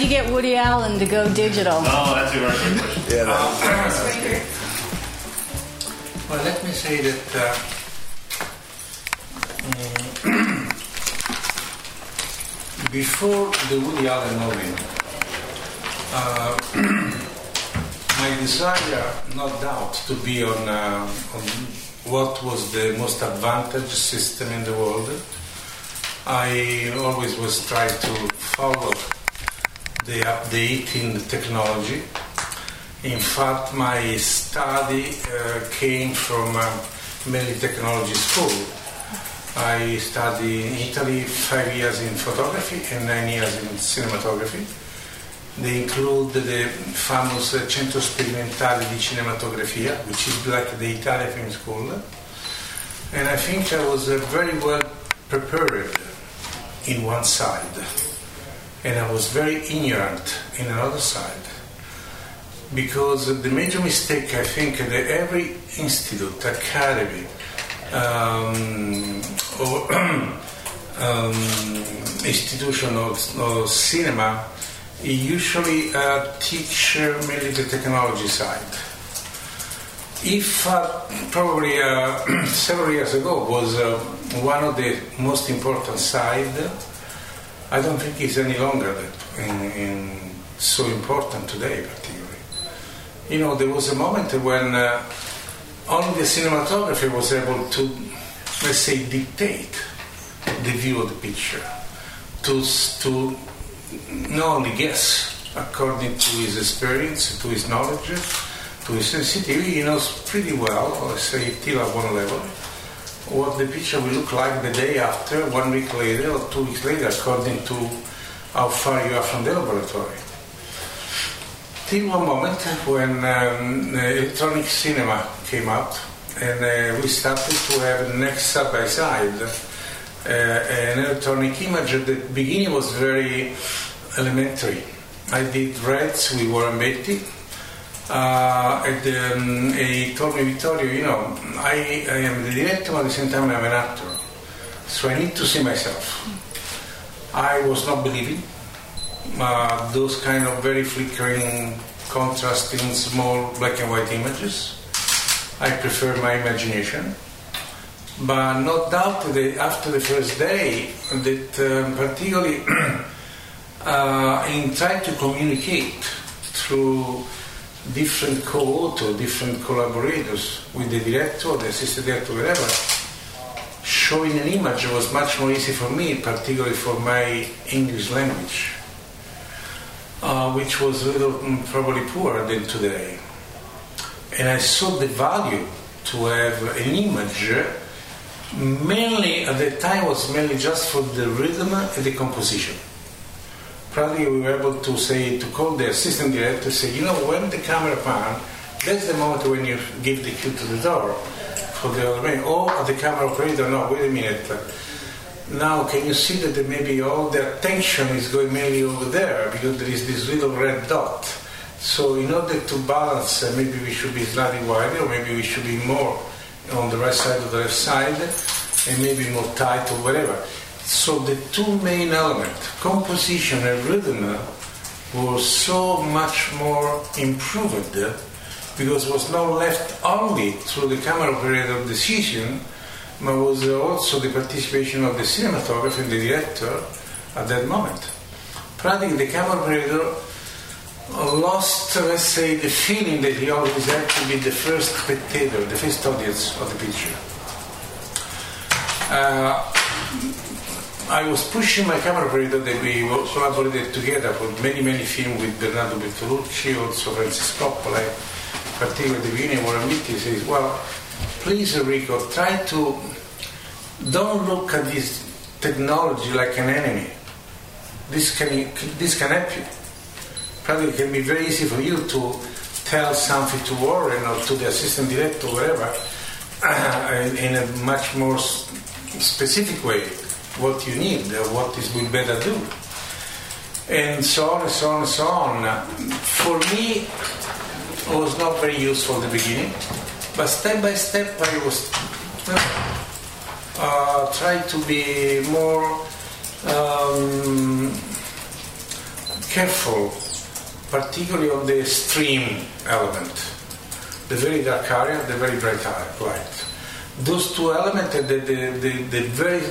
How'd you get Woody Allen to go digital? Oh, that's a very good question. Yeah, that- Well, let me say that uh, mm, before the Woody Allen movie, uh, my desire, no doubt, to be on, uh, on what was the most advantaged system in the world. I always was trying to follow the update in the technology. In fact, my study uh, came from uh, mainly technology school. I studied in Italy five years in photography and nine years in cinematography. They include the famous Centro Sperimentale di Cinematografia, which is like the Italian film school. And I think I was uh, very well prepared in one side, and I was very ignorant in another side because the major mistake I think that every institute, academy, um, or um, institution of, of cinema usually uh, teach mainly the technology side. If uh, probably uh, several years ago was uh, one of the most important side, I don't think it's any longer that in, in so important today, particularly. You know, there was a moment when uh, only the cinematographer was able to, let's say, dictate the view of the picture, to, to not only guess according to his experience, to his knowledge, to his sensitivity, he knows pretty well, let's say till at one level, what the picture will look like the day after, one week later, or two weeks later, according to how far you are from the laboratory. Till one moment when um, electronic cinema came out, and uh, we started to have next side by side uh, an electronic image. At the beginning was very elementary. I did Reds with Warren Beatty. Uh, and um, he told me, Vittorio, you know, I, I am the director, but at the same time I'm an actor. So I need to see myself. I was not believing uh, those kind of very flickering, contrasting, small black and white images. I prefer my imagination. But no doubt that after the first day, that um, particularly uh, in trying to communicate through different co-author, different collaborators with the director, the assistant director, whatever, showing an image was much more easy for me, particularly for my English language, uh, which was a little mm, probably poorer than today. And I saw the value to have an image mainly at the time was mainly just for the rhythm and the composition. Probably we were able to say to call the assistant director to say, you know, when the camera pan, that's the moment when you give the cue to the door for the other man. Or the camera operator, no, wait a minute. Now can you see that maybe all the attention is going mainly over there because there is this little red dot. So in order to balance, uh, maybe we should be slightly wider, or maybe we should be more on the right side or the left side, and maybe more tight or whatever. So the two main elements, composition and rhythm, were so much more improved because it was not left only through the camera operator decision, but was also the participation of the cinematographer and the director at that moment. Practically, the camera operator lost, let's say, the feeling that he always had to be the first spectator, the first audience of the picture. Uh, I was pushing my camera operator that we collaborated together for many, many films with Bernardo Bertolucci, also Francis Coppola, particularly the beginning, Warren Beatty says, well, please, Enrico, try to don't look at this technology like an enemy. This can, this can help you. Probably it can be very easy for you to tell something to Warren or to the assistant director or whatever uh, in a much more specific way what you need, uh, what is will better do. And so on and so on and so on. For me, it was not very useful at the beginning, but step by step I was uh, trying to be more um, careful, particularly on the stream element, the very dark area, the very bright light. Those two elements, the, the, the, the very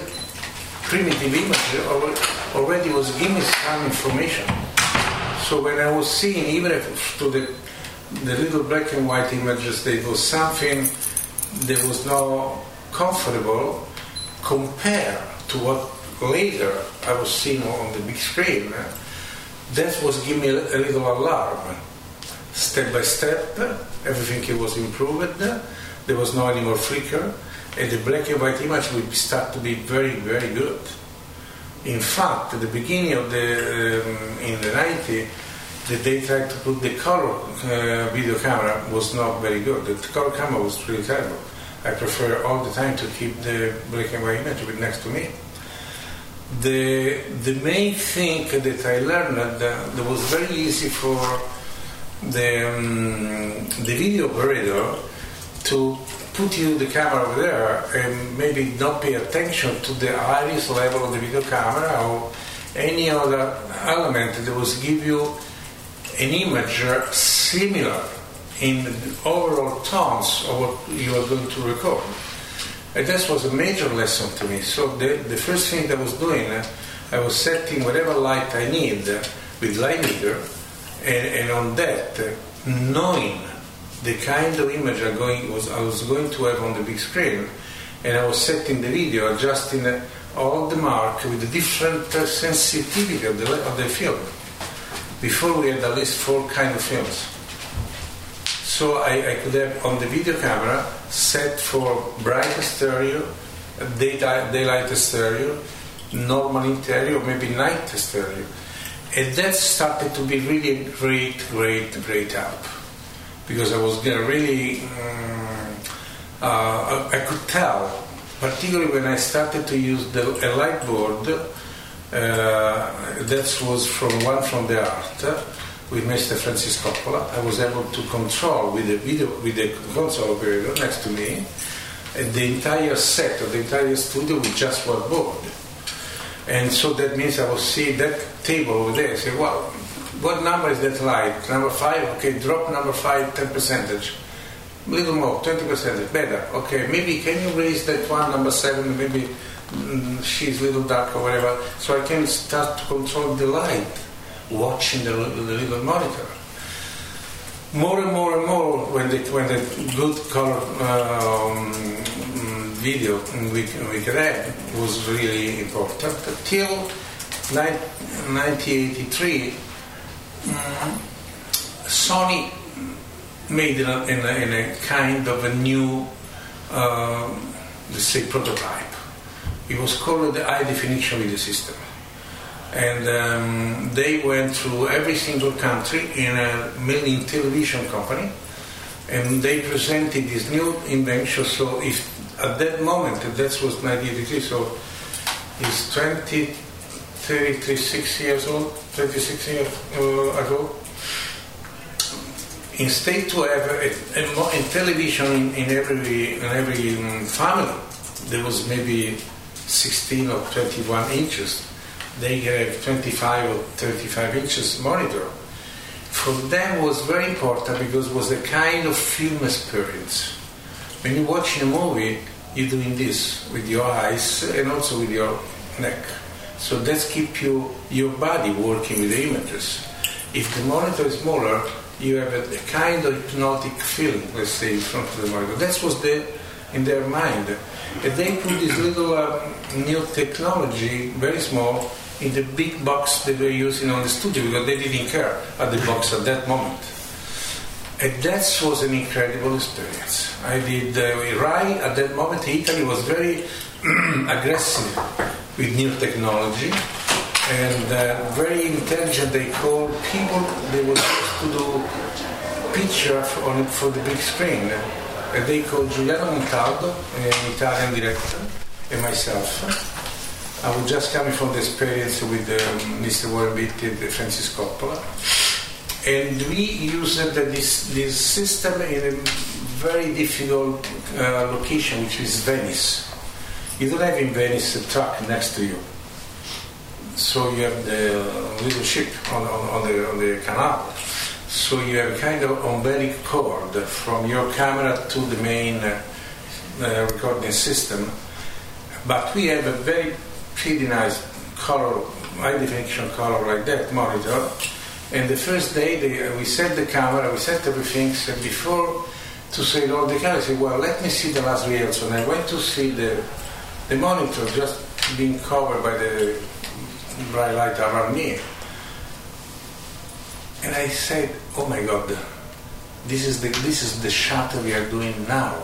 primitive image eh, already was giving some information. So when I was seeing, even to the, the little black and white images, there was something that was not comfortable compared to what later I was seeing on the big screen. Eh, that was giving me a, a little alarm. Step by step, everything was improved. There was no any more flicker and the black and white image will start to be very, very good. In fact, at the beginning of the um, in the 90s, the they tried to put the color uh, video camera was not very good. The color camera was really terrible. I prefer all the time to keep the black and white image next to me. The the main thing that I learned uh, that was very easy for the um, the video operator to put you the camera over there and maybe not pay attention to the iris level of the video camera or any other element that was give you an image similar in the overall tones of what you are going to record. And this was a major lesson to me. So the, the first thing that I was doing, I was setting whatever light I need with light meter, and, and on that, knowing the kind of image I, going, was, I was going to have on the big screen, and I was setting the video, adjusting all the mark with the different uh, sensitivity of the, of the film. Before we had at least four kind of films. So I, I could have on the video camera set for bright stereo, daylight, daylight stereo, normal interior, maybe night stereo. And that started to be really great, great, great help because I was really, um, uh, I could tell, particularly when I started to use the, a light board, uh, that was from one from the art with Mr. Francis Coppola. I was able to control with the video, with the console operator next to me, and the entire set of the entire studio with just one board. And so that means I will see that table over there. Say, well, what number is that light? Number five? Okay, drop number five, 10 percentage. Little more, 20 percentage, better. Okay, maybe can you raise that one, number seven, maybe mm, she's a little dark or whatever, so I can start to control the light, watching the, the little monitor. More and more and more, when the, when the good color um, video we, we have was really important. Till 1983, Sony made in a, in, a, in a, kind of a new, uh, let's say, prototype. It was called the high definition video system. And um, they went through every single country in a mainly television company, and they presented this new invention. So, if at that moment, that was 1983, so it's 20, 33, 6 years old, 26 years uh, ago. Instead to have a, a, in television in, in, every in every um, family, there was maybe 16 or 21 inches. They have 25 or 35 inches monitor. For them was very important because it was a kind of film experience. When you watch a movie, you're doing this with your eyes and also with your neck. So that's keep you your body working with the images. If the monitor is smaller, you have a, a kind of hypnotic feeling, let's say, in front of the monitor. That was the in their mind. And they put this little uh, new technology, very small, in the big box they were using on the studio because they didn't care at the box at that moment. And that was an incredible experience. I did uh, Rai at that moment. Italy was very aggressive with new technology and uh, very intelligent. They call people they were to do picture for, on, for the big screen. And they called Giuliano Montaldo, an Italian director, and myself. I was just coming from the experience with um, Mr. Warren Beatty and Francis Coppola. And we used uh, this, this system in a very difficult uh, location, which is Venice. You don't have in Venice a truck next to you. so you have the little ship on, on, on, the, on the canal. So you have a kind of umbilical cord from your camera to the main uh, uh, recording system. But we have a very pretty nice color, high definition color like that monitor. And the first day they, we set the camera, we set everything. So before to say all the camera, I said, well, let me see the last reels. And I went to see the the monitor just being covered by the bright light around me. And I said, oh my God, this is the, this is the shot we are doing now.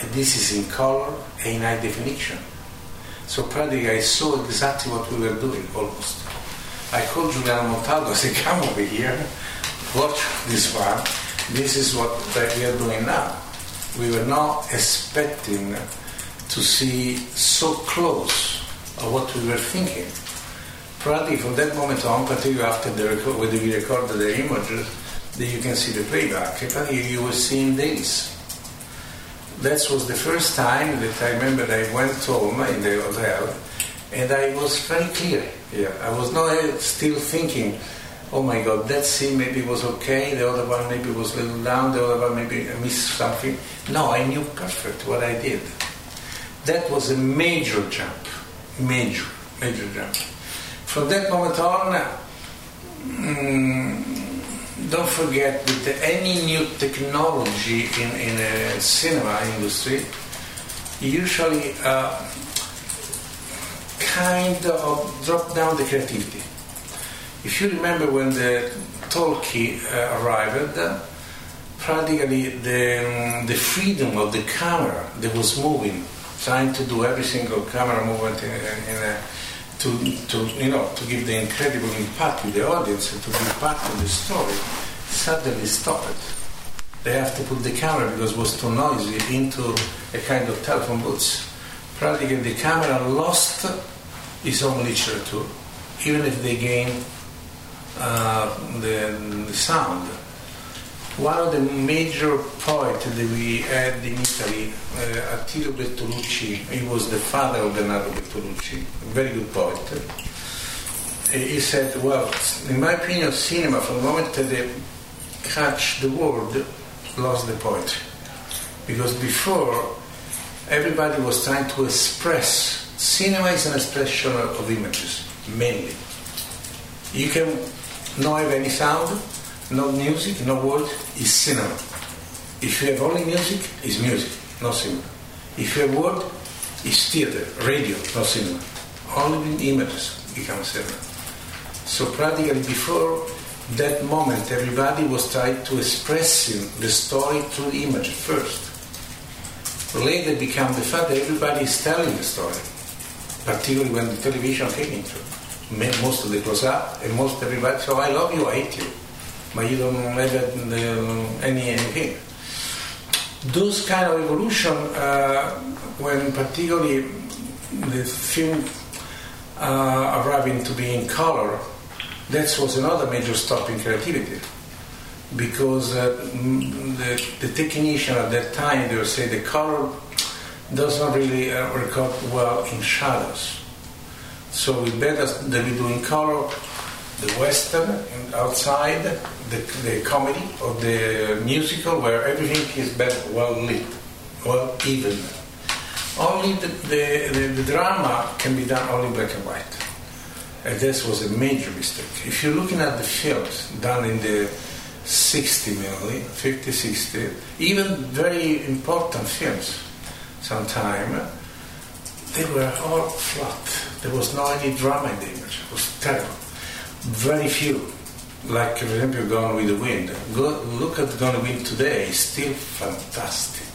And this is in color and in high definition. So practically I saw exactly what we were doing almost. I called Giuliano Montaldo, I said, come over here, watch this one. This is what we are doing now. We were not expecting to see so close of what we were thinking. Probably from that moment on, particularly after the record, when we recorded the images, that you can see the playback. Probably you were seeing this. That was the first time that I remember I went home in the hotel, and I was very clear. Yeah, I was not uh, still thinking, oh my God, that scene maybe was okay, the other one maybe was a little down, the other one maybe I missed something. No, I knew perfect what I did. That was a major jump, major, major jump. From that moment on, mm, don't forget that any new technology in, in a cinema industry usually uh, kind of drop down the creativity. If you remember when the talkie uh, arrived, uh, practically the, the freedom of the camera that was moving trying to do every single camera movement in, in, in a, to, to, you know, to give the incredible impact with the audience and to be part of the story, suddenly stopped. They have to put the camera because it was too noisy into a kind of telephone booth. Practically the camera lost its own literature, even if they gain uh, the, the sound one of the major poets that we had in Italy, uh, Attilio Bertolucci, he was the father of Bernardo Bertolucci, a very good poet. He said, well, in my opinion, cinema, from the moment that they catch the word, lost the poetry. Because before, everybody was trying to express. Cinema is an expression of images, mainly. You can not have any sound, no music, no word, is cinema. If you have only music, is music, no cinema. If you have word, is theater, radio, no cinema. Only images become cinema. So practically before that moment, everybody was trying to express the story through the image first. Later became the fact that everybody is telling the story, particularly when the television came into most of the close up and most everybody. So I love you, I hate you but you don't have any anything. Those kind of evolution, uh, when particularly the film uh, arriving to be in color, that was another major stop in creativity. Because uh, the, the technician at that time, they would say the color does not really uh, record well in shadows. So we better that we do in color the western and outside, the, the comedy or the musical where everything is better, well lit, well even. Only the, the, the, drama can be done only black and white. And this was a major mistake. If you're looking at the films done in the 60 mainly, 50, 60, even very important films sometime, they were all flat. There was no any drama in the image. It was terrible very few. Like, for example, Gone with the Wind. Go, look at Gone with the Wind today, it's still fantastic.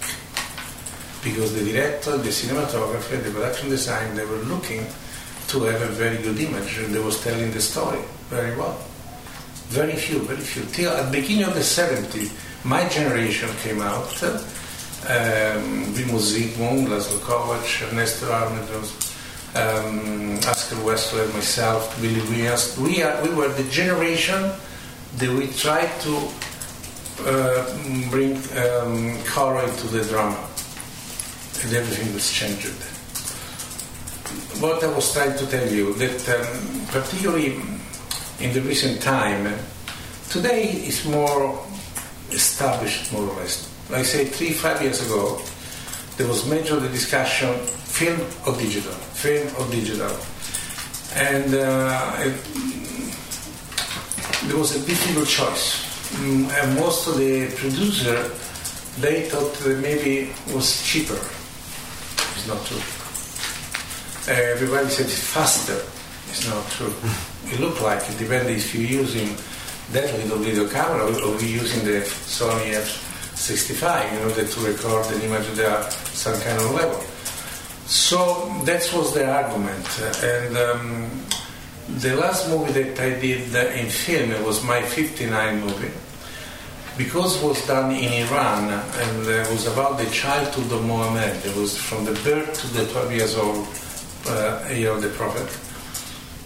Because the director, the cinematographer, the production design, they were looking to have a very good image and they was telling the story very well. Very few, very few. Till at the beginning of the 70s, my generation came out. Um, Vilmos Zsigmond, Laszlo Kovacs, Nestor Almendros, um, Haskell Wexler, myself, Billy Williams, we, are, we were the generation that we tried to uh, bring um, color into the drama. And everything was changed. what I was trying to tell you, that um, particularly in the recent time, today is more established, more or less. I say three, five years ago, there was major discussion, film or digital, film or digital. And uh, it, there was a difficult choice. Mm, and most of the producer, they thought that maybe it was cheaper. It's not true. Everybody said it's faster. It's not true. It looked like it depends if you're using that little video camera or you're using the Sony F65 in order to record an image at some kind of level. So that was the argument. And um, the last movie that I did in film was my 59 movie. Because it was done in Iran and it was about the childhood of Mohammed, It was from the birth to the 12 years old uh, year of the Prophet.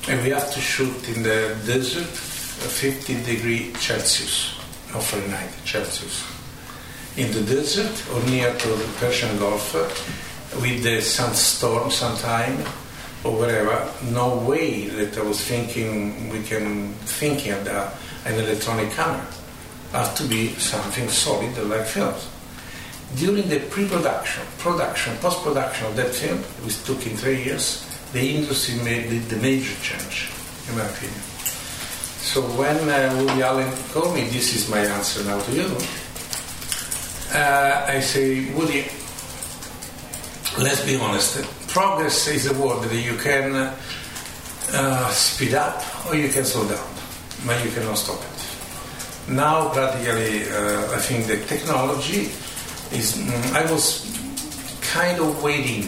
And we have to shoot in the desert, 50 degree Celsius, not Fahrenheit, Celsius. In the desert or near to the Persian Gulf, with the sandstorm sometime or whatever, no way that I was thinking we can thinking of that, an electronic camera. Has to be something solid like films. During the pre-production, production, post-production of that film, which took in three years, the industry made the major change, in my opinion. So when uh, Woody Allen called me, this is my answer now to you. Uh, I say, Woody, let's be honest. Progress is a word that you can uh, speed up or you can slow down, but you cannot stop it. Now, practically, uh, I think the technology is. Mm, I was kind of waiting.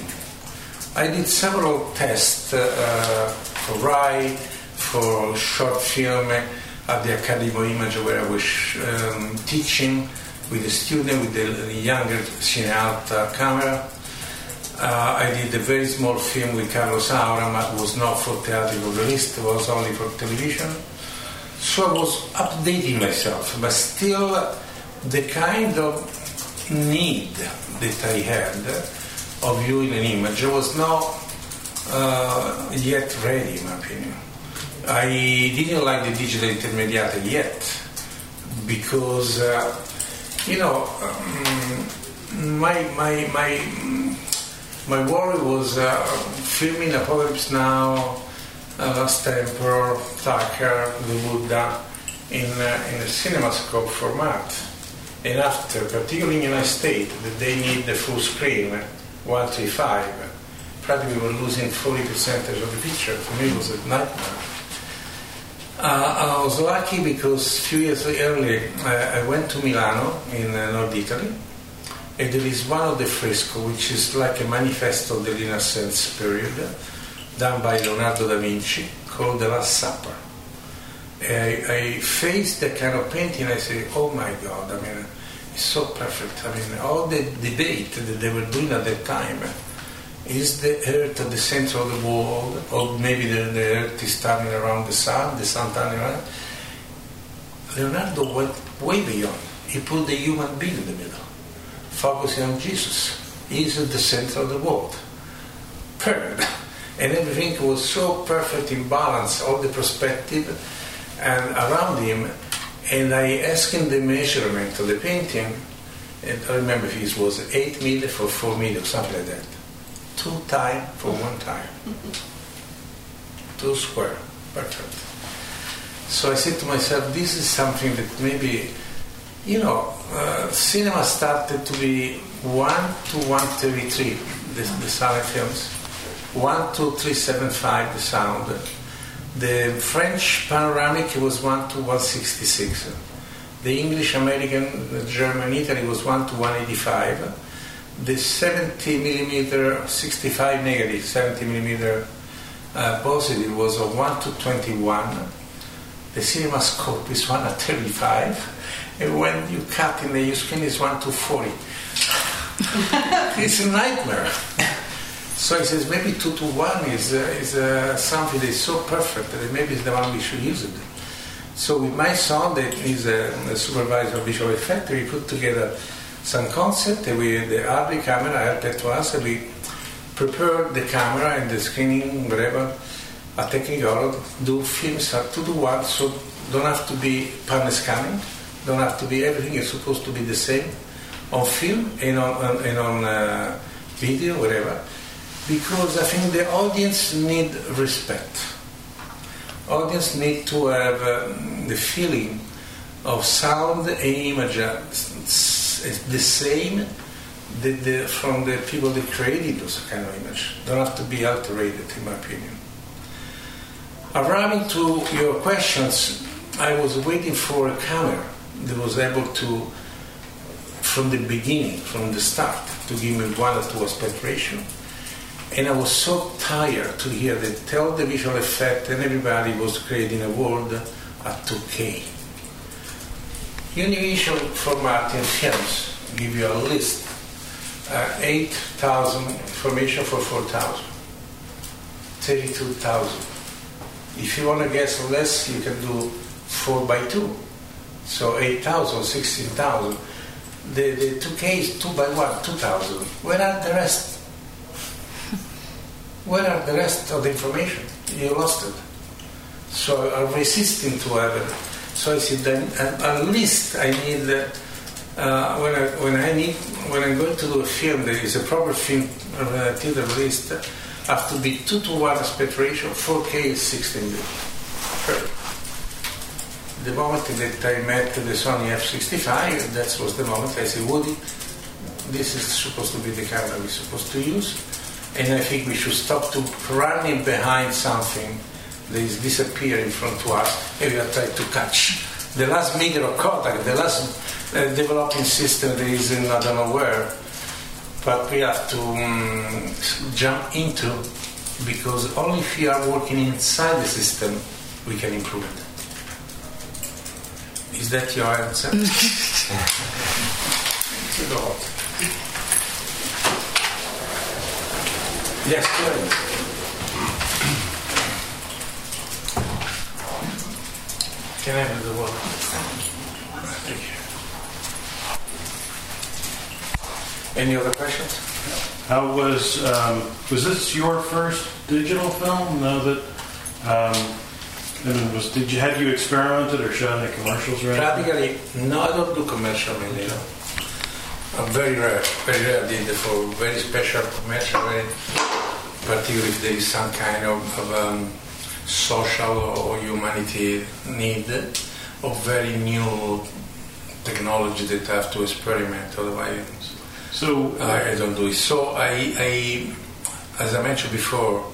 I did several tests uh, for RAI, for short film at the Academy of Image where I was um, teaching with a student with the younger Cinealta camera. Uh, I did a very small film with Carlos Saura, but was not for theatrical release, it was only for television. So I was updating myself, but still the kind of need that I had of viewing an image was not uh, yet ready, in my opinion. I didn't like the digital intermediate yet because, uh, you know, um, my, my, my, my worry was uh, filming Apocalypse Now, uh, Last Emperor, Tucker, The Buddha in, uh, in a CinemaScope format. And after, particularly in the United States, that they need the full screen, 135, probably we were losing 40% of the picture. For me, it was a nightmare. Uh, I was lucky because a few years earlier uh, I went to Milano in uh, North Italy, and there is one of the fresco which is like a manifesto of the Renaissance period, done by Leonardo da Vinci, called The Last Supper. I, I faced that kind of painting. I say, "Oh my God! I mean, it's so perfect. I mean, all the debate that they were doing at that time." Is the Earth at the center of the world, or maybe the, the Earth is turning around the Sun, the Sun turning around? Leonardo went way beyond. He put the human being in the middle, focusing on Jesus. He's at the center of the world. Perfect. And everything was so perfect in balance, all the perspective and around him. And I asked him the measurement of the painting, and I remember if it was 8 million for four 4 million, something like that two time for one time. Two square, perfect. So I said to myself, this is something that maybe, you know, uh, cinema started to be 1 to 133, the, the silent films, 1 to 375, the sound. The French panoramic was 1 to 166. The English, American, German, Italy was 1 to 185 the 70 millimeter 65 negative 70 millimeter uh, positive was a 1 to 21 the cinema scope is 1 to 35 and when you cut in the screen is 1 to 40 it's a nightmare so he says maybe 2 to 1 is, uh, is uh, something that is so perfect that maybe it's the one we should use it so with my son that is a, a supervisor of visual effect we put together some concept. We, the Arri camera helped to us. and We prepare the camera and the screening, whatever, a technicolor, do films are to do one, so don't have to be pan scanning, don't have to be everything is supposed to be the same on film and on, and on uh, video, whatever, because I think the audience need respect. Audience need to have um, the feeling of sound and image uh, the same the, the, from the people that created those kind of image. Don't have to be altered, in my opinion. Arriving to your questions, I was waiting for a camera that was able to, from the beginning, from the start, to give me one or two aspect ratio. And I was so tired to hear that tell the visual effect and everybody was creating a world at 2K. Univisium format in films give you a list, uh, 8,000 information for 4,000, 32,000. If you want to guess less, you can do 4 by 2. So 8,000, 16,000. The, the 2K is 2 by 1, 2,000. Where are the rest? Where are the rest of the information? You lost it. So I'm resisting to have it. So I said, then at least I need, uh, when, I, when I need, when I'm going to do a film, there is a proper film uh, theater list, have to be 2 to 1 aspect ratio, 4K is 16 bit. The moment that I met the Sony F65, that was the moment I said, Woody, this is supposed to be the camera we're supposed to use, and I think we should stop to running behind something that is disappearing from to us, and we are trying to catch. The last meter of contact, the last uh, developing system that is in I don't know where, but we have to um, jump into because only if we are working inside the system we can improve it. Is that your answer? it's. Yes, go ahead. Can I have the word? Thank you. Any other questions? How was um, was this your first digital film? Now that um, I mean, was did you had you experimented or shot any commercials or anything? Practically, no, I don't do commercial mainly. No. I'm very rare, very rare. I did for very special commercial, very, particularly if there is some kind of, of um, social or humanity need or very new technology that I have to experiment. Otherwise, So I, I don't do it. So I, I, as I mentioned before,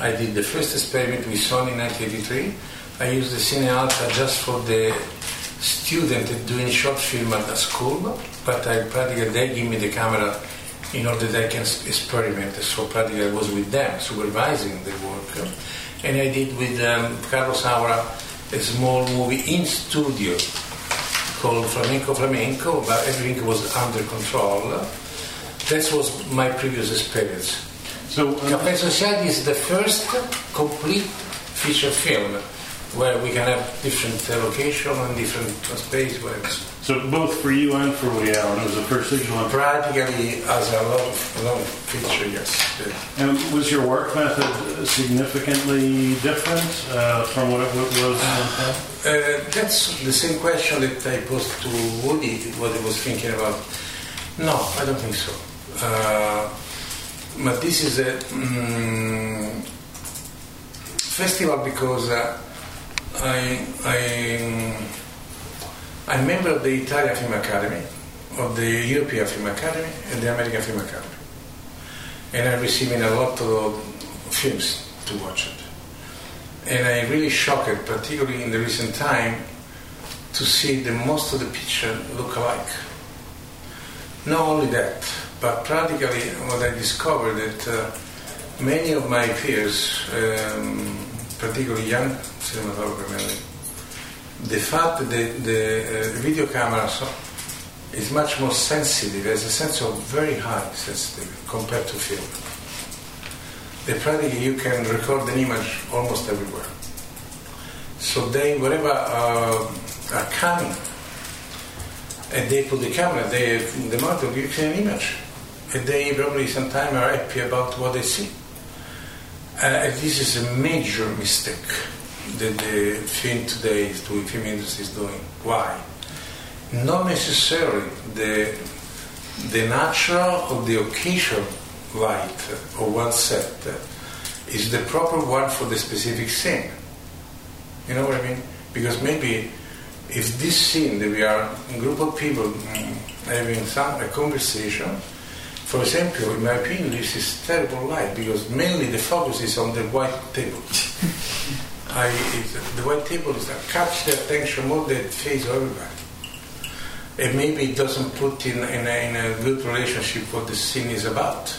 I did the first experiment with Sony in 1983. I used the Cine Alta just for the student doing short film at the school, but I practically they give me the camera in order that I can experiment. So practically I was with them, supervising the work. And I did with um, Carlos Saura a small movie in studio called Flamenco Flamenco, but everything was under control. That was my previous experience. so uh, Cafe Society is the first complete feature film where we can have different location and different space where it's so both for you and for Woody Allen, it was the first digital. one. practically as a long, long feature, yes. And was your work method significantly different uh, from what it was in the? Uh, that's the same question that I posed to Woody, what he was thinking about. No, I don't think so. Uh, but this is a mm, festival because uh, I, I, I'm member of the Italian Film Academy, of the European Film Academy, and the American Film Academy. And I'm receiving a lot of films to watch it. And I'm really shocked, particularly in the recent time, to see the most of the picture look alike. Not only that, but practically what I discovered that uh, many of my peers, um, particularly young cinematographers, the fact that the, the uh, video camera so, is much more sensitive, has a sense of very high sensitivity compared to film. That practically you can record an image almost everywhere. So they, wherever uh, are coming, and they put the camera, they, the monitor gives you an image. and they probably sometimes are happy about what they see. Uh, this is a major mistake that the film today doing, film industry is doing. Why? Not necessarily the the natural or the occasional light of one set is the proper one for the specific scene. You know what I mean? Because maybe if this scene that we are a group of people mm, having some a conversation, for example, in my opinion, this is terrible light because mainly the focus is on the white table. I, the white table is that catch the attention more than face of everybody. And maybe it doesn't put in, in, a, in a good relationship what the scene is about.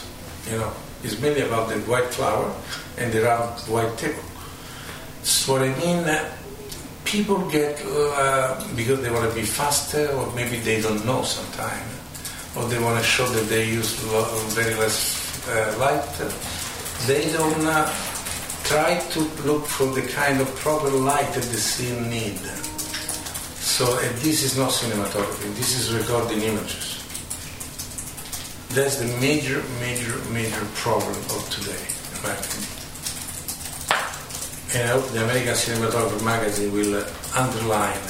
You know, it's mainly about the white flower and the round white table. So what I mean, uh, people get uh, because they want to be faster, or maybe they don't know sometimes or they want to show that they use very less uh, light, they don't uh, try to look for the kind of proper light that the scene need. So this is not cinematography, this is recording images. That's the major, major, major problem of today, in my opinion. And I hope the American Cinematography magazine will uh, underline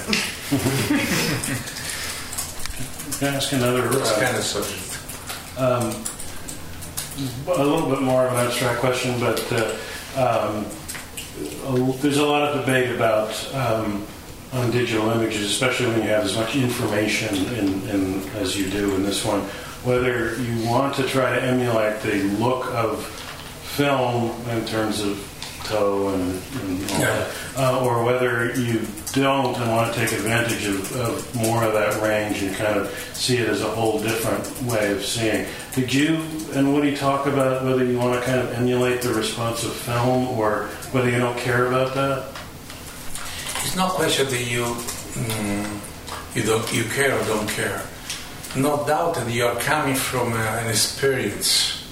Can I ask another uh, kind of subject. um, a little bit more of an abstract question, but uh, um, there's a lot of debate about um, on digital images, especially when you have as much information in, in, as you do in this one, whether you want to try to emulate the look of film in terms of toe and, and all that, uh, or whether you don't and want to take advantage of, of more of that range and kind of see it as a whole different way of seeing. Did you and Woody talk about whether you want to kind of emulate the response of film or whether you don't care about that? It's not a question that you mm, you don't you care or don't care. No doubt that you are coming from uh, an experience,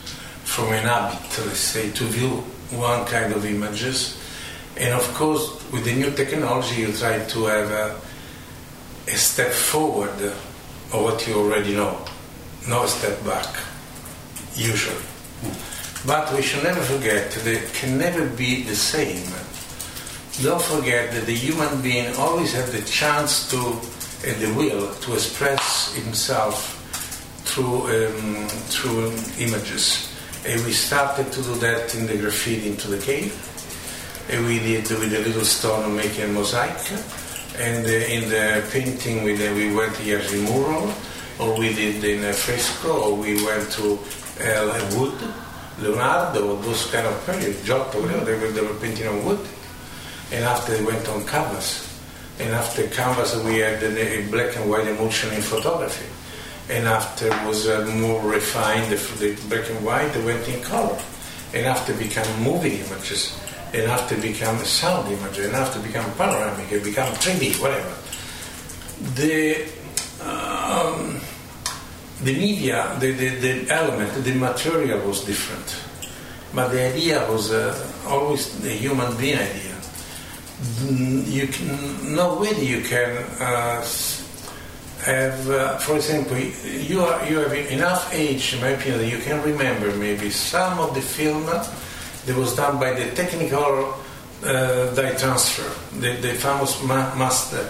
from an habit, let's say, to view one kind of images, and of course, with the new technology, you try to have a, a step forward of what you already know, no step back, usually. But we should never forget that it can never be the same don't forget that the human being always has the chance to and the will to express himself through um, through images. And we started to do that in the graffiti into the cave. And we did with a little stone making a mosaic. And uh, in the painting, we, uh, we went here to mural, or we did in a fresco, or we went to uh, wood, Leonardo, those kind of periods, Giotto, whatever, they were, they were painting on wood and after they went on canvas. And after canvas, we had a black and white emulsion in photography. And after was uh, more refined, the, the black and white, they went in color. And after become moving images, and after become sound images, and after become panoramic, it become 3D, whatever. The um, the media, the, the, the element, the material was different, but the idea was uh, always the human being idea. You can no you can uh, have, uh, for example, you are you have enough age, in my opinion, that you can remember maybe some of the film that was done by the technical uh, dye transfer, the, the famous ma- master,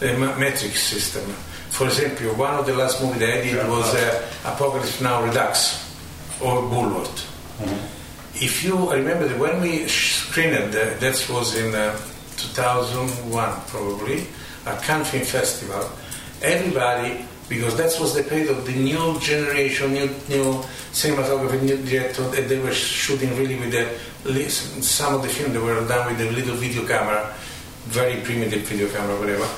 the ma- matrix system. For example, one of the last movies that I did was uh, Apocalypse Now Redux or Bulworth. Mm-hmm. If you remember that when we screened it, that was in uh, 2001 probably, a Cannes Film Festival, everybody, because that was the period of the new generation, new, new cinematography, new director, and they were shooting really with the, some of the film they were done with the little video camera, very primitive video camera, whatever.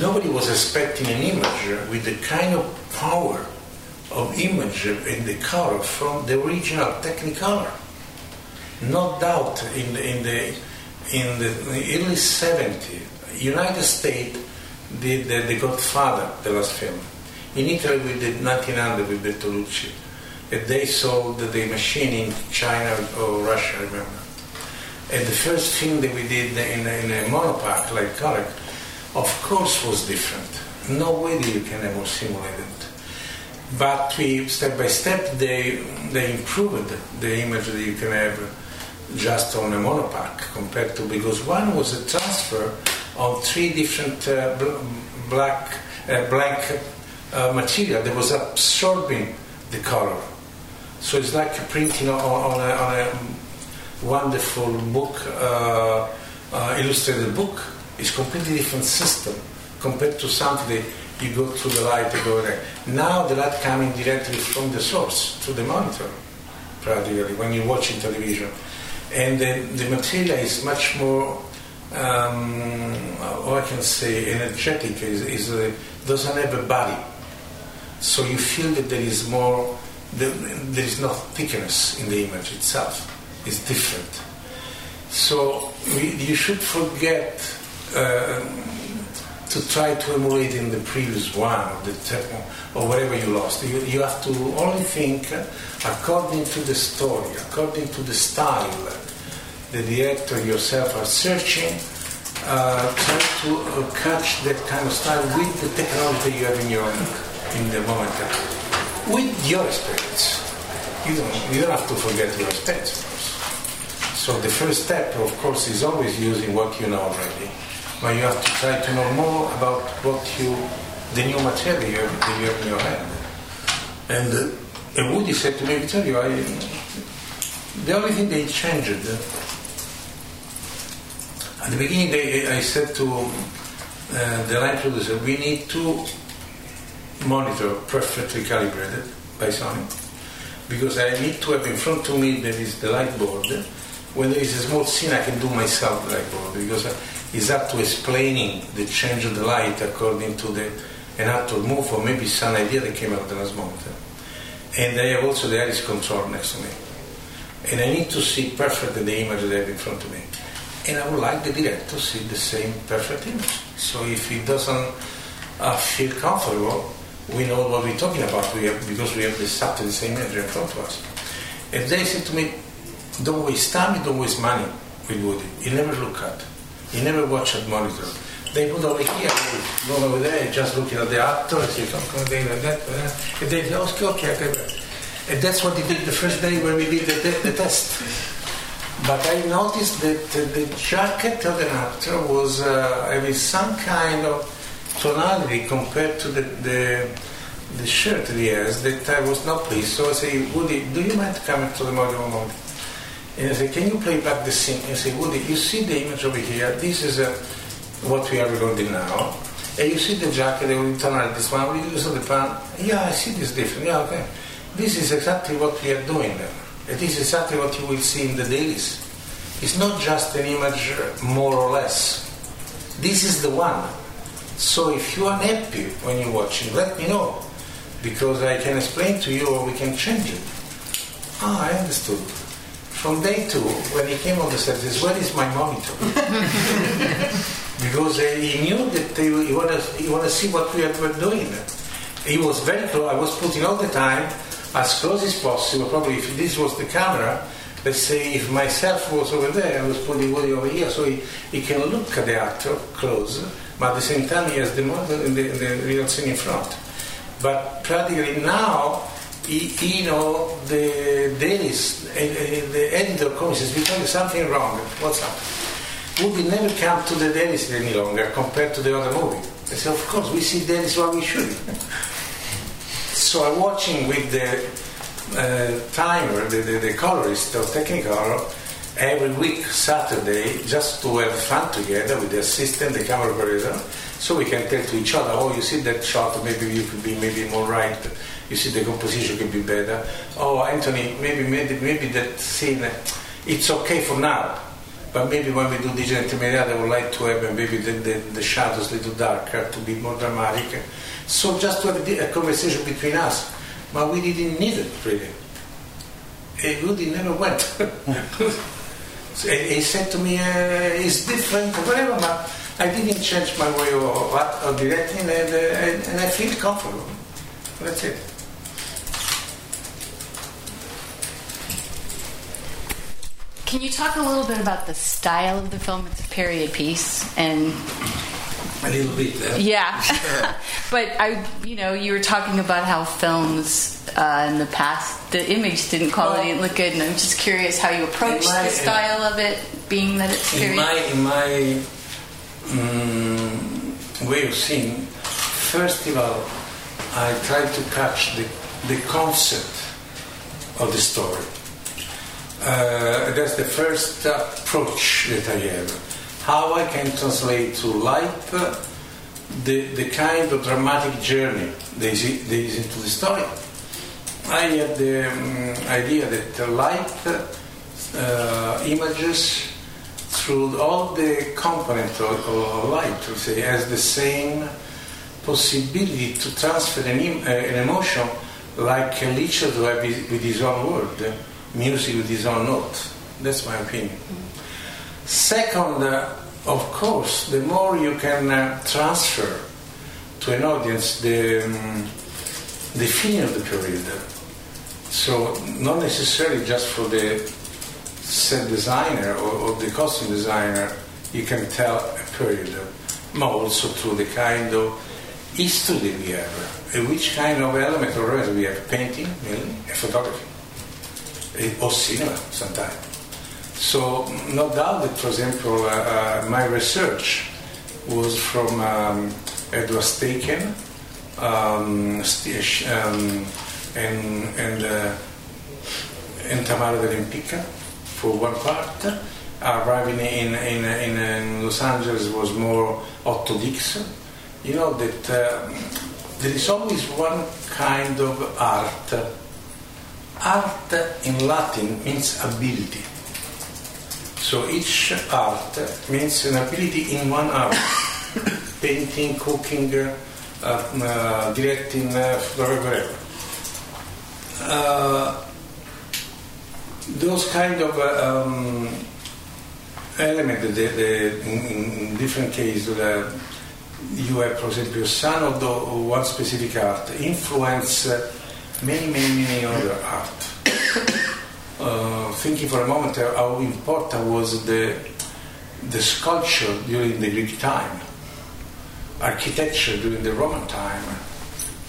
Nobody was expecting an image with the kind of power of image in the color from the original Technicolor. No doubt in the, in the in the early 70s, United States did the, the Godfather, the last film. In Italy, we did 1900 with Bertolucci. And they sold the machine in China or Russia, I remember. And the first film that we did in, in a monopack, like Colic, of course was different. No way that you can ever simulate it. but we step by step they they improved the image that you can have just on a monopack compared to because one was a transfer on three different uh, bl- black uh, blank uh, material that was absorbing the color. So it's like printing on, on, a, on a wonderful book, uh, illustrated book. It's completely different system compared to something you go through the light and go there. Now the light coming directly from the source to the monitor, practically when you're watching television, and the, the material is much more. Um, how I can say energetic is, is doesn't have a body, so you feel that there is more. There, is no thickness in the image itself. It's different. So we, you should forget uh, to try to emulate in the previous one or, the te- or whatever you lost. You, you have to only think according to the story, according to the style the director yourself are searching. Uh, try to uh, catch that kind of style with the technology you have in your in the moment, with your experience. You don't, you don't have to forget your experience. So the first step, of course, is always using what you know already but you have to try to know more about what you, the new material you have, that you have in your hand. And, uh, and Woody said to me, Vittorio, I, the only thing they changed, uh, at the beginning they, I said to uh, the line producer, we need to monitor perfectly calibrated by Sony, because I need to have in front of me there is the light board. When there is a small scene, I can do myself the light board, because it's up to explaining the change of the light according to the an actor move or maybe some idea that came out of the last moment. And I have also the iris control next to me. And I need to see perfectly the image that I have in front of me. And I would like the director to see the same perfect image. So if he doesn't uh, feel comfortable, we know what we're talking about we have, because we have exactly the same image in front of us. And they said to me, don't waste time, don't waste money with Woody. He never look at. He never watch at monitor. They put over here, go over there, just looking at the actor, and say, come, come, they like that, and they say, okay, okay, okay. And that's what he did the first day when we did the, the, the test. But I noticed that the jacket of the actor was uh, having some kind of tonality compared to the, the, the shirt he has that I was not pleased. So I say, Woody, do you mind coming to the model moment? And I say, can you play back the scene? And I say, Woody, you see the image over here? This is uh, what we are recording now. And you see the jacket, the tonality, this one, we use the pan. Yeah, I see this different. Yeah, okay. This is exactly what we are doing then. This is exactly what you will see in the dailies. It's not just an image more or less. This is the one. So if you are happy when you're watching, let me know. Because I can explain to you or we can change it. Ah, I understood. From day two, when he came on the set, says, where is my monitor? because uh, he knew that he, he want to want to see what we were doing. He was very close. I was putting all the time as close as possible. Probably if this was the camera, let's say if myself was over there, I was putting Woody over here, so he, he can look at the actor close, but at the same time he has the model the, the real scene in front. But practically now, he, you know, the dailies, uh, the editor comes says, because something wrong. What's up? Woody never come to the dailies any longer compared to the other movie. I said, of course, we see dailies while we shoot. So I'm watching with the uh, timer, the, the, the colorist of Technicolor, every week, Saturday, just to have fun together with the assistant, the camera operator, so we can tell to each other, oh, you see that shot, maybe you could be maybe more right. You see the composition could be better. Oh, Anthony, maybe maybe, maybe that scene, it's okay for now. But maybe when we do digital intermediate, I would like to have maybe the, the, the shadows a little darker to be more dramatic. So just to have a, conversation between us. But we didn't need it really. It really never went. so he, he said to me, uh, it's different, whatever, but I didn't change my way of, of directing and, uh, and I feel comfortable. That's it. Can you talk a little bit about the style of the film? It's a period piece, and A little bit. Eh? Yeah, but I, you know, you were talking about how films uh, in the past, the image didn't quality didn't look good, and I'm just curious how you approach my- the style of it, being that it's in period. my in my mm, way of seeing, first of all, I try to catch the, the concept of the story. Uh, that's the first approach that I have. How I can translate to uh, the, the kind of dramatic journey there is, there is into the story. I had the um, idea that light uh, images through all the components of, of light, to say, has the same possibility to transfer an, em- uh, an emotion like a literature with his own word, music with his own note. That's my opinion. Second, uh, of course, the more you can uh, transfer to an audience the, um, the feeling of the period. So, not necessarily just for the set designer or, or the costume designer, you can tell a period, but also through the kind of history we have, which kind of element or element we have, painting, mainly, and photography, or similar sometimes. So, no doubt that, for example, uh, uh, my research was from um, Edward Steichen um, um, and, and, uh, and Tamara de Lempicka for one part. Arriving in, in, in, in Los Angeles was more Otto Dix. You know that uh, there is always one kind of art. Art in Latin means ability. So each art means an ability in one art. Painting, cooking, uh, uh, directing, uh, whatever. Uh, those kind of uh, um, elements, the, the, in, in different cases, uh, you have, for example, some of the one specific art influence many, many, many other art. Uh, thinking for a moment how important was the the sculpture during the Greek time, architecture during the Roman time,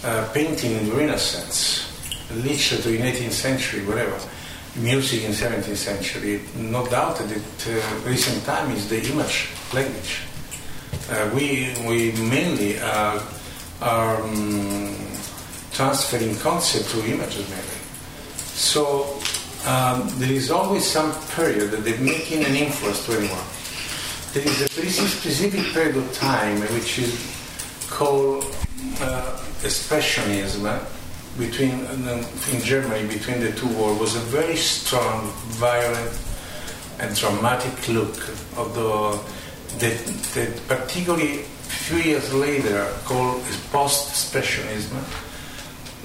uh, painting in the Renaissance, literature in 18th century, whatever, music in 17th century. No doubt that uh, recent time is the image language. Uh, we we mainly uh, are um, transferring concept to images mainly. So um, there is always some period that they're making an influence to anyone. There is a very specific period of time which is called uh, expressionism uh, between uh, in Germany between the two wars was a very strong, violent, and dramatic look of the particularly few years later called post-expressionism.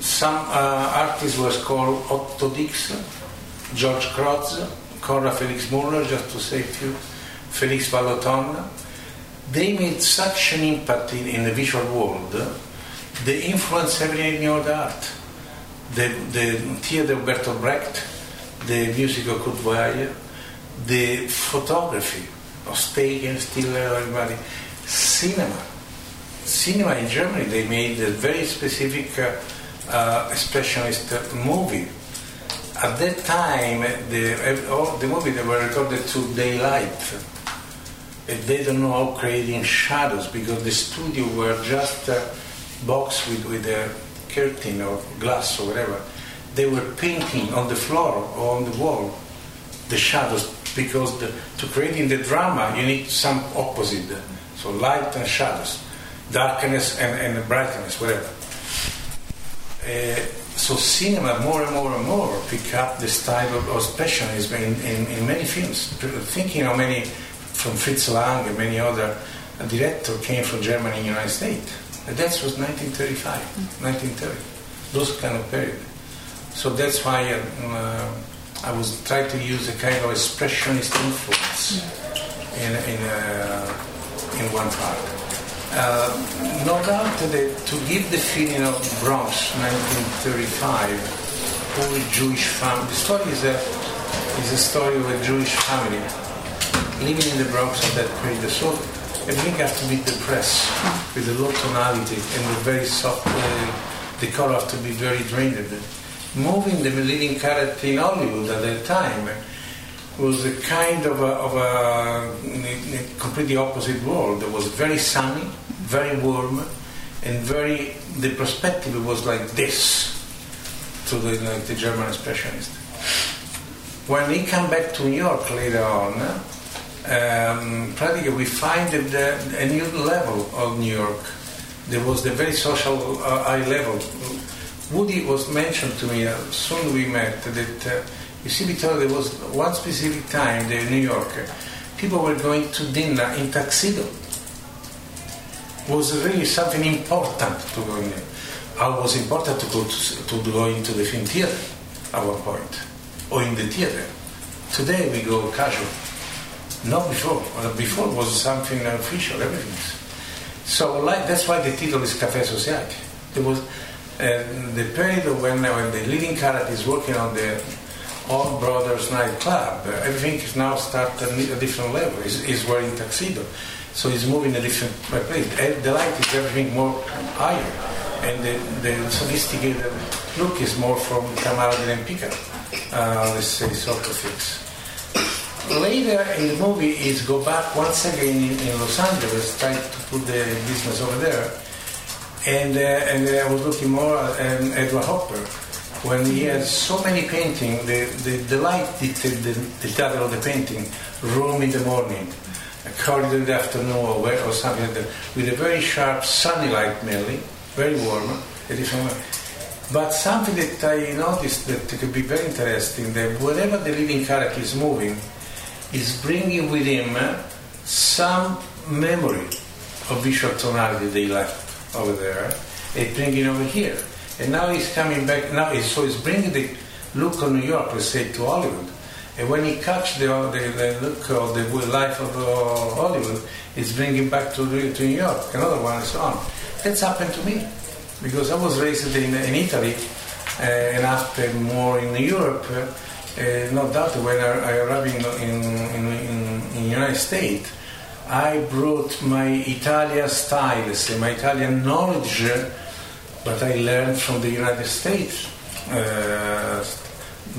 Some uh, artist was called Otto Dix, George Grosz, Cora Felix Muller, just to say a few, Felix Vallotton. They made such an impact in, in the visual world, they influenced every other art. The, the theater of Bertolt Brecht, the music of Kurt Weill, the photography of Steichen, Stiller, everybody, cinema. Cinema in Germany, they made a very specific uh, uh, expressionist movie. At that time, the, all the movies they were recorded to daylight. They don't know how creating shadows because the studio were just a box with, with a curtain or glass or whatever. They were painting on the floor or on the wall the shadows because the, to creating the drama you need some opposite. So light and shadows, darkness and, and brightness, whatever. Uh, so cinema more and more and more pick up this type of, of specialism in, in, in, many films. Thinking how many from Fritz Lang and many other directors came from Germany and United States. And that was 1935, 1930, those kind of period. So that's why uh, I was trying to use a kind of expressionist influence in, in, uh, in one part. Uh, no doubt that to give the feeling of Bronx 1935, whole Jewish family. The story is a, is a story of a Jewish family living in the Bronx at that period. So everything has to be depressed with a low tonality and a very soft. Uh, the color has to be very drained. Moving the leading character in Hollywood at that time was a kind of a, of a, a completely opposite world. It was very sunny, very warm, and very. The perspective was like this to the like the German expressionist. When we come back to New York later on, um, practically we find that a new level of New York. There was the very social uh, high level. Woody was mentioned to me uh, soon we met that uh, you see because there was one specific time in New York people were going to dinner in tuxedo. Was really something important to go in. How was important to go to, to go into the film theater at one point or in the theater. Today we go casual. Not before. Before was something official, everything. So like that's why the title is Café Society. There was uh, the period when, when the leading character is working on the All Brothers nightclub, uh, everything is now start at a different level. He's, he's wearing tuxedo, so he's moving a different place. The light is everything more higher, and the, the sophisticated look is more from Tamara de Lempicka, uh, let's say, sort of things later in the movie is go back once again in, in Los Angeles, trying to put the business over there. And, uh, and I was looking more at um, Edward Hopper. When he has so many paintings, the, the, the light dictated the, the title of the painting, Room in the morning, corridor in the afternoon, or, where, or something like that, with a very sharp sunny light mainly, very warm, a different way. But something that I noticed that could be very interesting, that whatever the living character is moving, is bringing with him eh, some memory of visual tonality they left over there eh, and bringing over here. And now he's coming back. Now, he's, so he's bringing the look of New York, let's say, to Hollywood. And when he catch the, the, the look of the life of uh, Hollywood, he's bringing back to, to New York. Another one and so on. That's happened to me because I was raised in, in Italy uh, and after more in Europe. Uh, no doubt when I, I arrived in, in, in, in, United States, I brought my Italian styles, and my Italian knowledge, but I learned from the United States uh,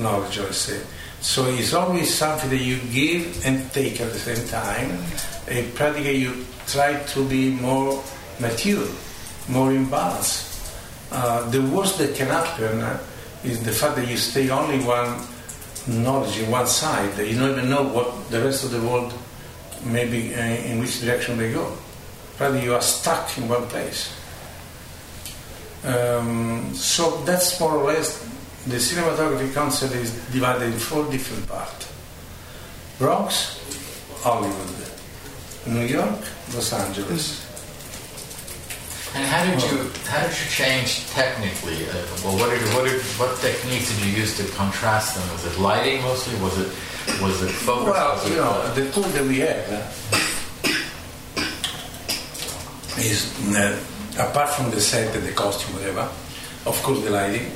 knowledge, I say. So it's always something that you give and take at the same time. And practically you try to be more mature, more in balance. Uh, the worst that can happen is the fact that you stay only one knowledge in one side that you don't even know what the rest of the world maybe uh, in which direction they go. Rather, you are stuck in one place. Um, so that's more or less the cinematography concept is divided in four different parts: Bronx, Hollywood, New York, Los Angeles. And how did you how did you change technically? Uh, well, what did, what did, what techniques did you use to contrast them? Was it lighting mostly? Was it was it focus? Well, you know, uh, the tool that we have uh, is uh, apart from the set and the costume, whatever. Of course, the lighting,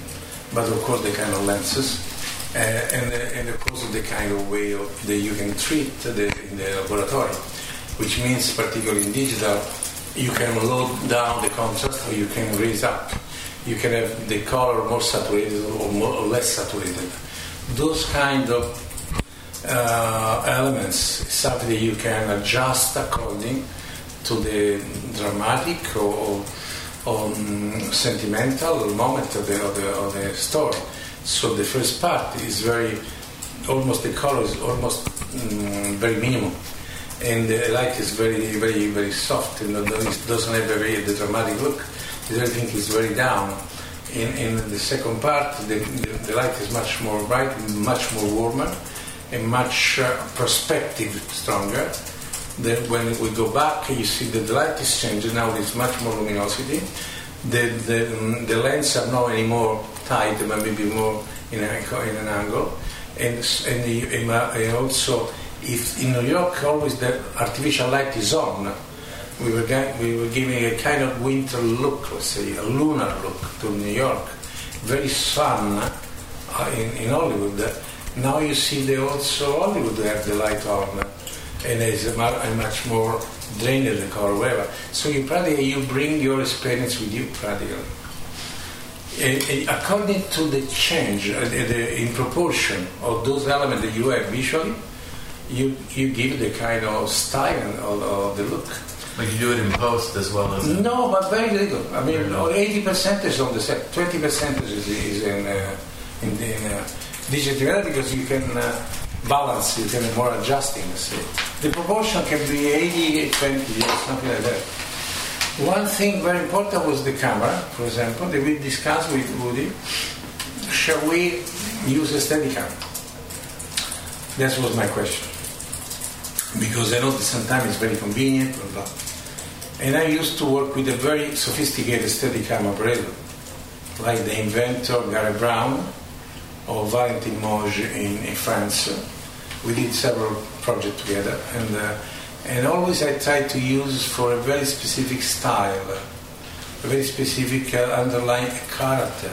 but of course the kind of lenses. Uh, and, and of course the kind of way of, that you can treat the, in the laboratory, which means particularly in digital, you can load down the contrast or you can raise up. You can have the color more saturated or, more, or less saturated. Those kind of uh, elements something that you can adjust according to the dramatic or, or um, sentimental moment of the, of, the, of the story. So the first part is very, almost the color is almost um, very minimal. and the light is very, very, very soft and it doesn't have a very the dramatic look. Everything is very down. In, in the second part, the, the, the, light is much more bright, much more warmer, and much uh, perspective stronger. Then when we go back, you see that the light is changing. Now there's much more luminosity. The, the, um, the lens are not anymore tight, but maybe more in, a, in an angle. And, and, the, and also if in New York always the artificial light is on, we were, we were giving a kind of winter look, let's say, a lunar look to New York. Very sun uh, in, in Hollywood. Now you see they also Hollywood have the light on. And it's a, mu- a much more drained the car, whatever. So you practically you bring your experience with you practically. And- and according to the change uh, the, the, in proportion of those elements that you have visually, you you give the kind of style of, of the look. But you do it in post as well as. No, but very little. I mean, eighty percent is on the set. Twenty percent is, is in uh, in, in uh, digital because you can uh, balance. You can more adjusting. Say. The proportion can be 80, 20, or something like that. One thing very important was the camera, for example, that we discussed with Woody. Shall we use a Steadicam? That was my question. Because I know that sometimes it's very convenient, blah, blah. And I used to work with a very sophisticated Steadicam operator, like the inventor Garrett Brown or Valentin Monge in, in France. We did several projects together, and uh, and always I tried to use for a very specific style, a very specific uh, underlying character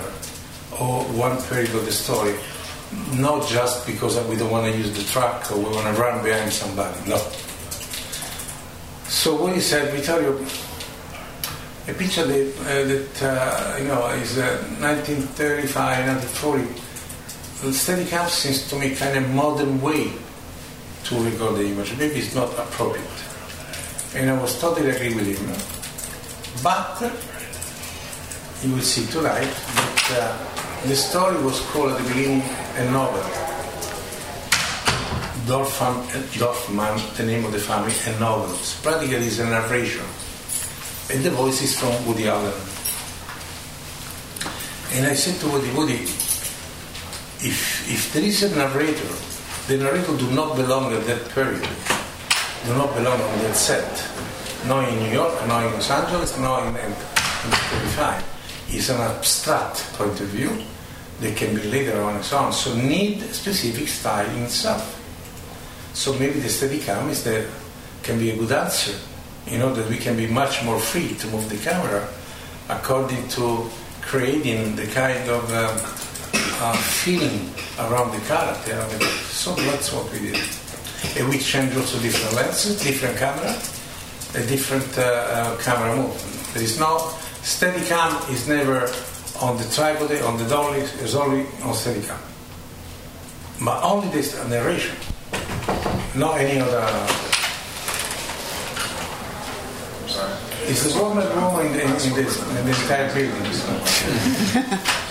or one period of the story. Not just because we don't want to use the truck or we want to run behind somebody. No. So what he said, Vittorio, a picture that, uh, that uh, you know is uh, 1935, 1940. The Steadicam seems to me kind of modern way to record the image. Maybe it's not appropriate. And I was totally agree with him. But you will see tonight that uh, the story was called at the beginning a novel. Dorfman, Dorfman, the name of the family, a novel. So practically it's a narration. And the voice is from Woody Allen. And I said to Woody, Woody, if, if there is a narrator, the narrator do not belong at that period, do not belong on that set. Not in New York, not in Los Angeles, not in, in, in 35. It's an abstract point of view that can be later on and so on. So need specific style in itself. So maybe the Steadicam is the, can be a good answer. You know, that we can be much more free to move the camera according to creating the kind of um, uh, feeling around the character. So that's what we did. And we changed also different lenses, different camera, a different uh, uh, camera movement. There is no Steadicam is never on the tripod, on the dolly, it's only on Steadicam. But only this narration, not any other. It's the warmest room in the, in, in, this, in the entire building.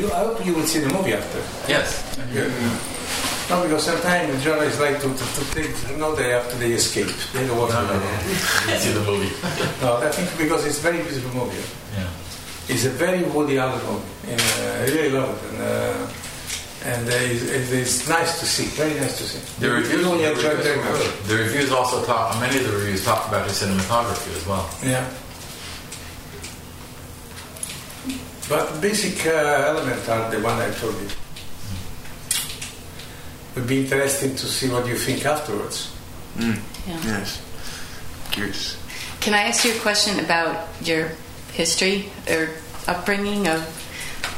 You, I hope you will see the movie after. Yes. No, because sometimes the journalists like to, to, to take no day after they escape. They don't watch No, the movie. See the movie. No, I think because it's a very beautiful movie. Yeah. It's a very Woody Allen movie. And, uh, I really love it. And, uh, and uh, it's, it's- nice to see. Very nice to see. The reviews, the reviews, the reviews also talk. Many of the reviews talk about your cinematography as well. Yeah. But basic uh, elements are the one I told you. It would be interesting to see what you think afterwards. Yeah. Yes. Curious. Can I ask you a question about your history or upbringing of?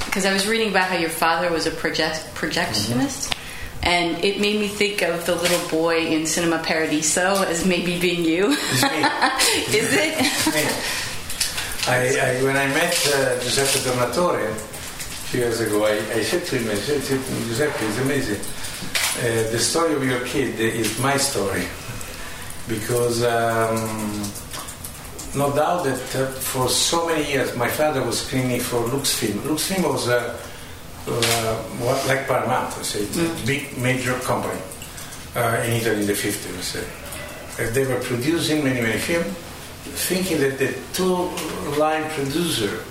Because I was reading about how your father was a project, projectionist, and it made me think of the little boy in Cinema Paradiso as maybe being you. It's me. Is it? I, I, when I met uh, Giuseppe Tornatore a few years ago, I, I said to him, I said to him, Giuseppe, it's amazing. Uh, the story of your kid is my story. Because um, no doubt that uh, for so many years my father was screening for Luxfilm. Luxfilm was uh, uh, what, like Paramount, I say, a big major company uh, in Italy in the 50s, I say. They were producing many, many films, thinking that the two-line producer,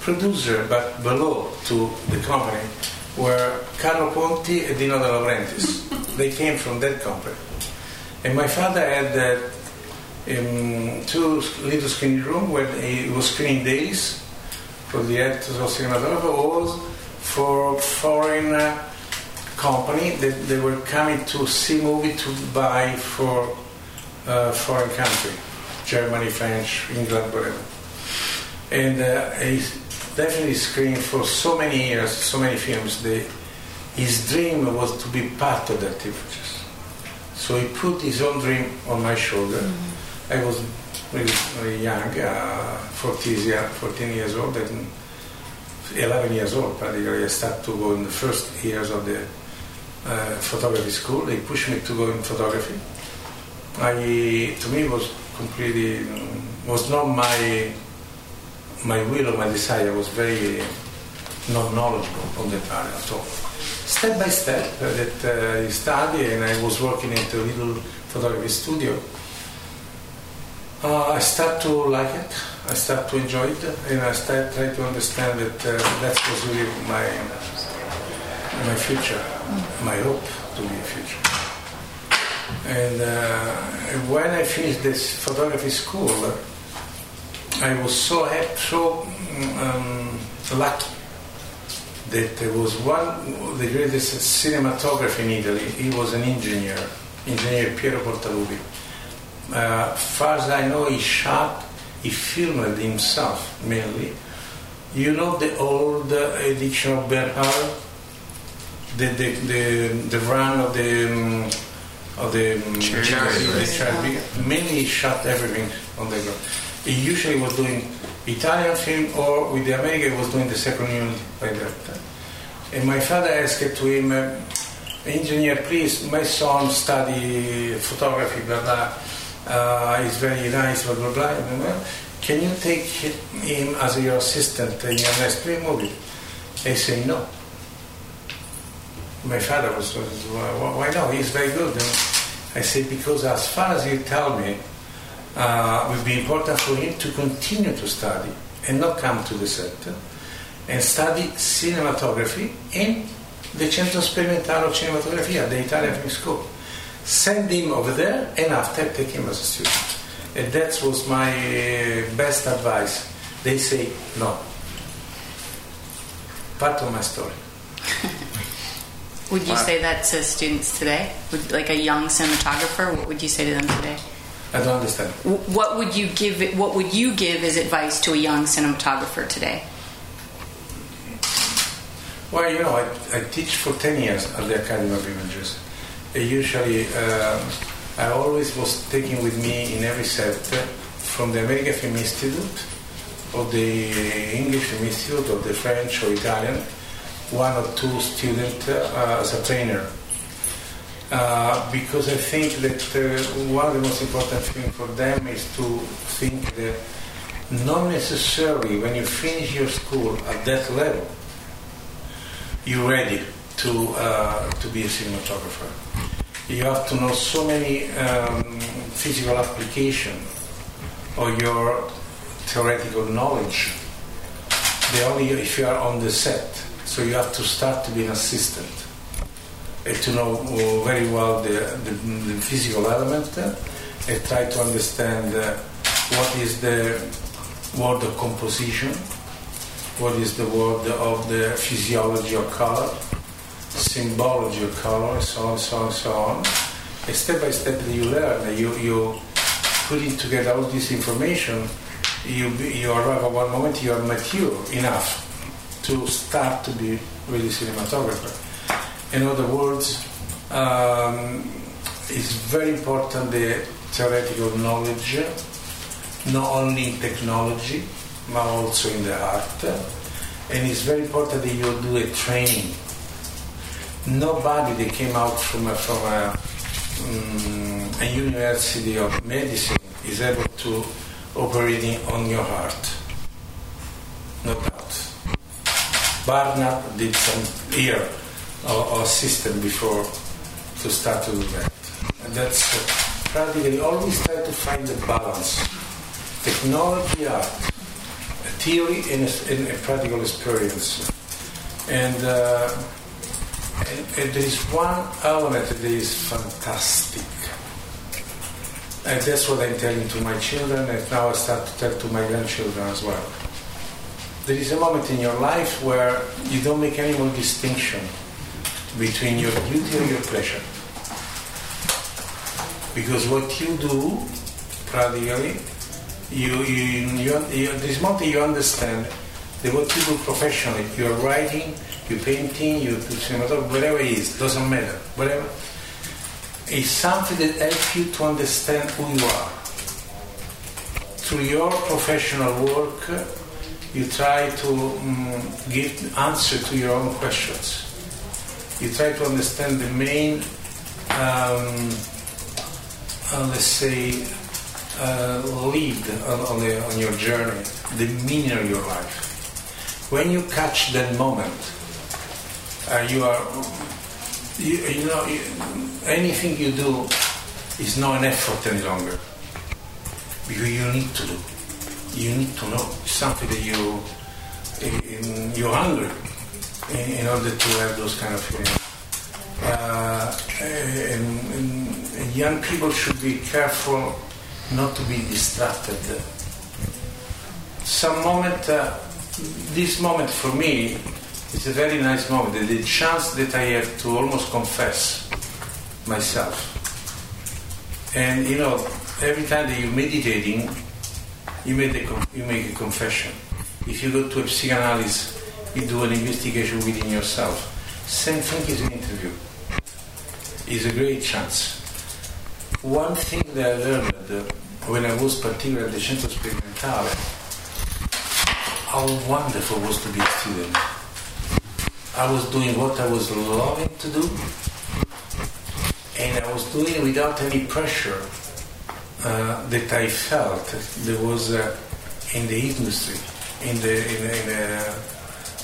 producer but below to the company, were Carlo Ponti and Dino De Laurentiis. they came from that company. And my father had uh, um, two little screening room where he was screening days for the actors of cinematography or for foreign uh, company that they were coming to see movie to buy for uh, foreign country, Germany, French, England, whatever. And uh, he definitely screened for so many years, so many films. The his dream was to be part of that refugees. So he put his own dream on my shoulder. Mm-hmm. I was really, very young, uh, 14, year, 14 years old, and 11 years old practically. I started to go in the first years of the uh, photography school. They pushed me to go in photography. I, to me, was completely was not my my will or my desire. I was very not knowledgeable on that area at all. Step by step, uh, that uh, I studied and I was working into a little photography studio. Uh, I start to like it. I start to enjoy it, and I start try to understand that uh, that was really my my future, my hope to be a future. And uh, when I finished this photography school, I was so happy, so um, lucky that there was one, the greatest cinematographer in Italy. He was an engineer, engineer Piero Portalupi. Uh, far as I know, he shot, he filmed himself mainly. You know the old edition of Ben-Hur, the the the, the run of the um, of the um, charity. Mainly, shot everything on the ground. He usually was doing Italian film or with the American was doing the second unit by that time. And my father asked to him, uh, engineer, please, my son study photography, blah blah. Uh, he's very nice, blah blah blah. blah. Can you take him as your assistant in your next movie? They say no. My father was, why no? He's very good. And I said, because as far as you tell me, uh, it would be important for him to continue to study and not come to the set and study cinematography in the Centro Sperimentale of Cinematografia, the Italian Film School. Send him over there and after take him as a student. And that was my best advice. They say no. Part of my story. Would you say that to students today? Would, like a young cinematographer, what would you say to them today? I don't understand. What would you give? What would you give as advice to a young cinematographer today? Well, you know, I, I teach for ten years at the Academy of Images. I usually, uh, I always was taking with me in every set from the American Film Institute, or the English Film Institute, or the French or Italian, one or two students uh, as a trainer uh, because I think that uh, one of the most important things for them is to think that not necessarily when you finish your school at that level, you're ready to, uh, to be a cinematographer. You have to know so many um, physical application of your theoretical knowledge. They only if you are on the set. So you have to start to be an assistant and to know very well the, the, the physical element and try to understand uh, what is the word of composition, what is the word of the physiology of color, symbology of color, so on, so on, so on. And step by step you learn, you, you putting together all this information, you, you arrive at one moment you are mature enough to start to be really cinematographer. In other words, um, it's very important the theoretical knowledge, not only in technology, but also in the art. And it's very important that you do a training. Nobody that came out from a, from a, um, a university of medicine is able to operating on your heart. No doubt. Barnard did some here or, our system before to start to do that. And that's uh, practically always try to find the balance. Technology, art, theory, and a, and a practical experience. And, uh, and, and, there is one element that is fantastic. And that's what I'm telling to my children, and now I start to tell to my grandchildren as well. There is a moment in your life where you don't make any more distinction between your duty and your pleasure. Because what you do, practically, you, you, you, you this moment you understand that what you do professionally, you are writing you're painting, you do cinematography, whatever it is, doesn't matter, whatever. It's something that helps you to understand who you are. Through your professional work, you try to um, give answer to your own questions. You try to understand the main, um, uh, let's say, uh, lead on, on, the, on your journey, the meaning of your life. When you catch that moment, uh, you are, you, you know, you, anything you do is not an effort any longer. Because you need to do. You need to know. Something that you, in, you're hungry in, in, order to have those kind of feelings. Uh, and, and, young people should be careful not to be distracted. Some moment, uh, this moment for me is a very nice moment. The chance that I have to almost confess myself. And you know, every time that you're meditating, you make a, you make a confession. If you go to a psychoanalyst, you do an investigation within yourself. Same thing is an interview. It's a great chance. One thing that I learned uh, when I was particularly at the Centro Sperimentale, how wonderful it was to be a student. I was doing what I was loving to do, and I was doing it without any pressure uh, that I felt there was uh, in the industry, in the in, in a,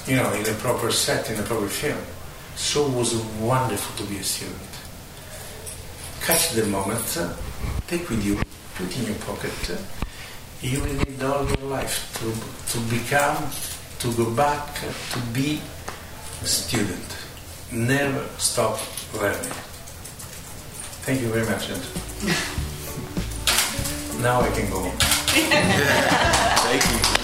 you know in a proper set, in a proper film. So it was wonderful to be a student. Catch the moment, take with you, put in your pocket. You will need all your life to to become, to go back, to be a student. Never stop learning. Thank you very much, gentlemen. now I can go. Thank. Thank you.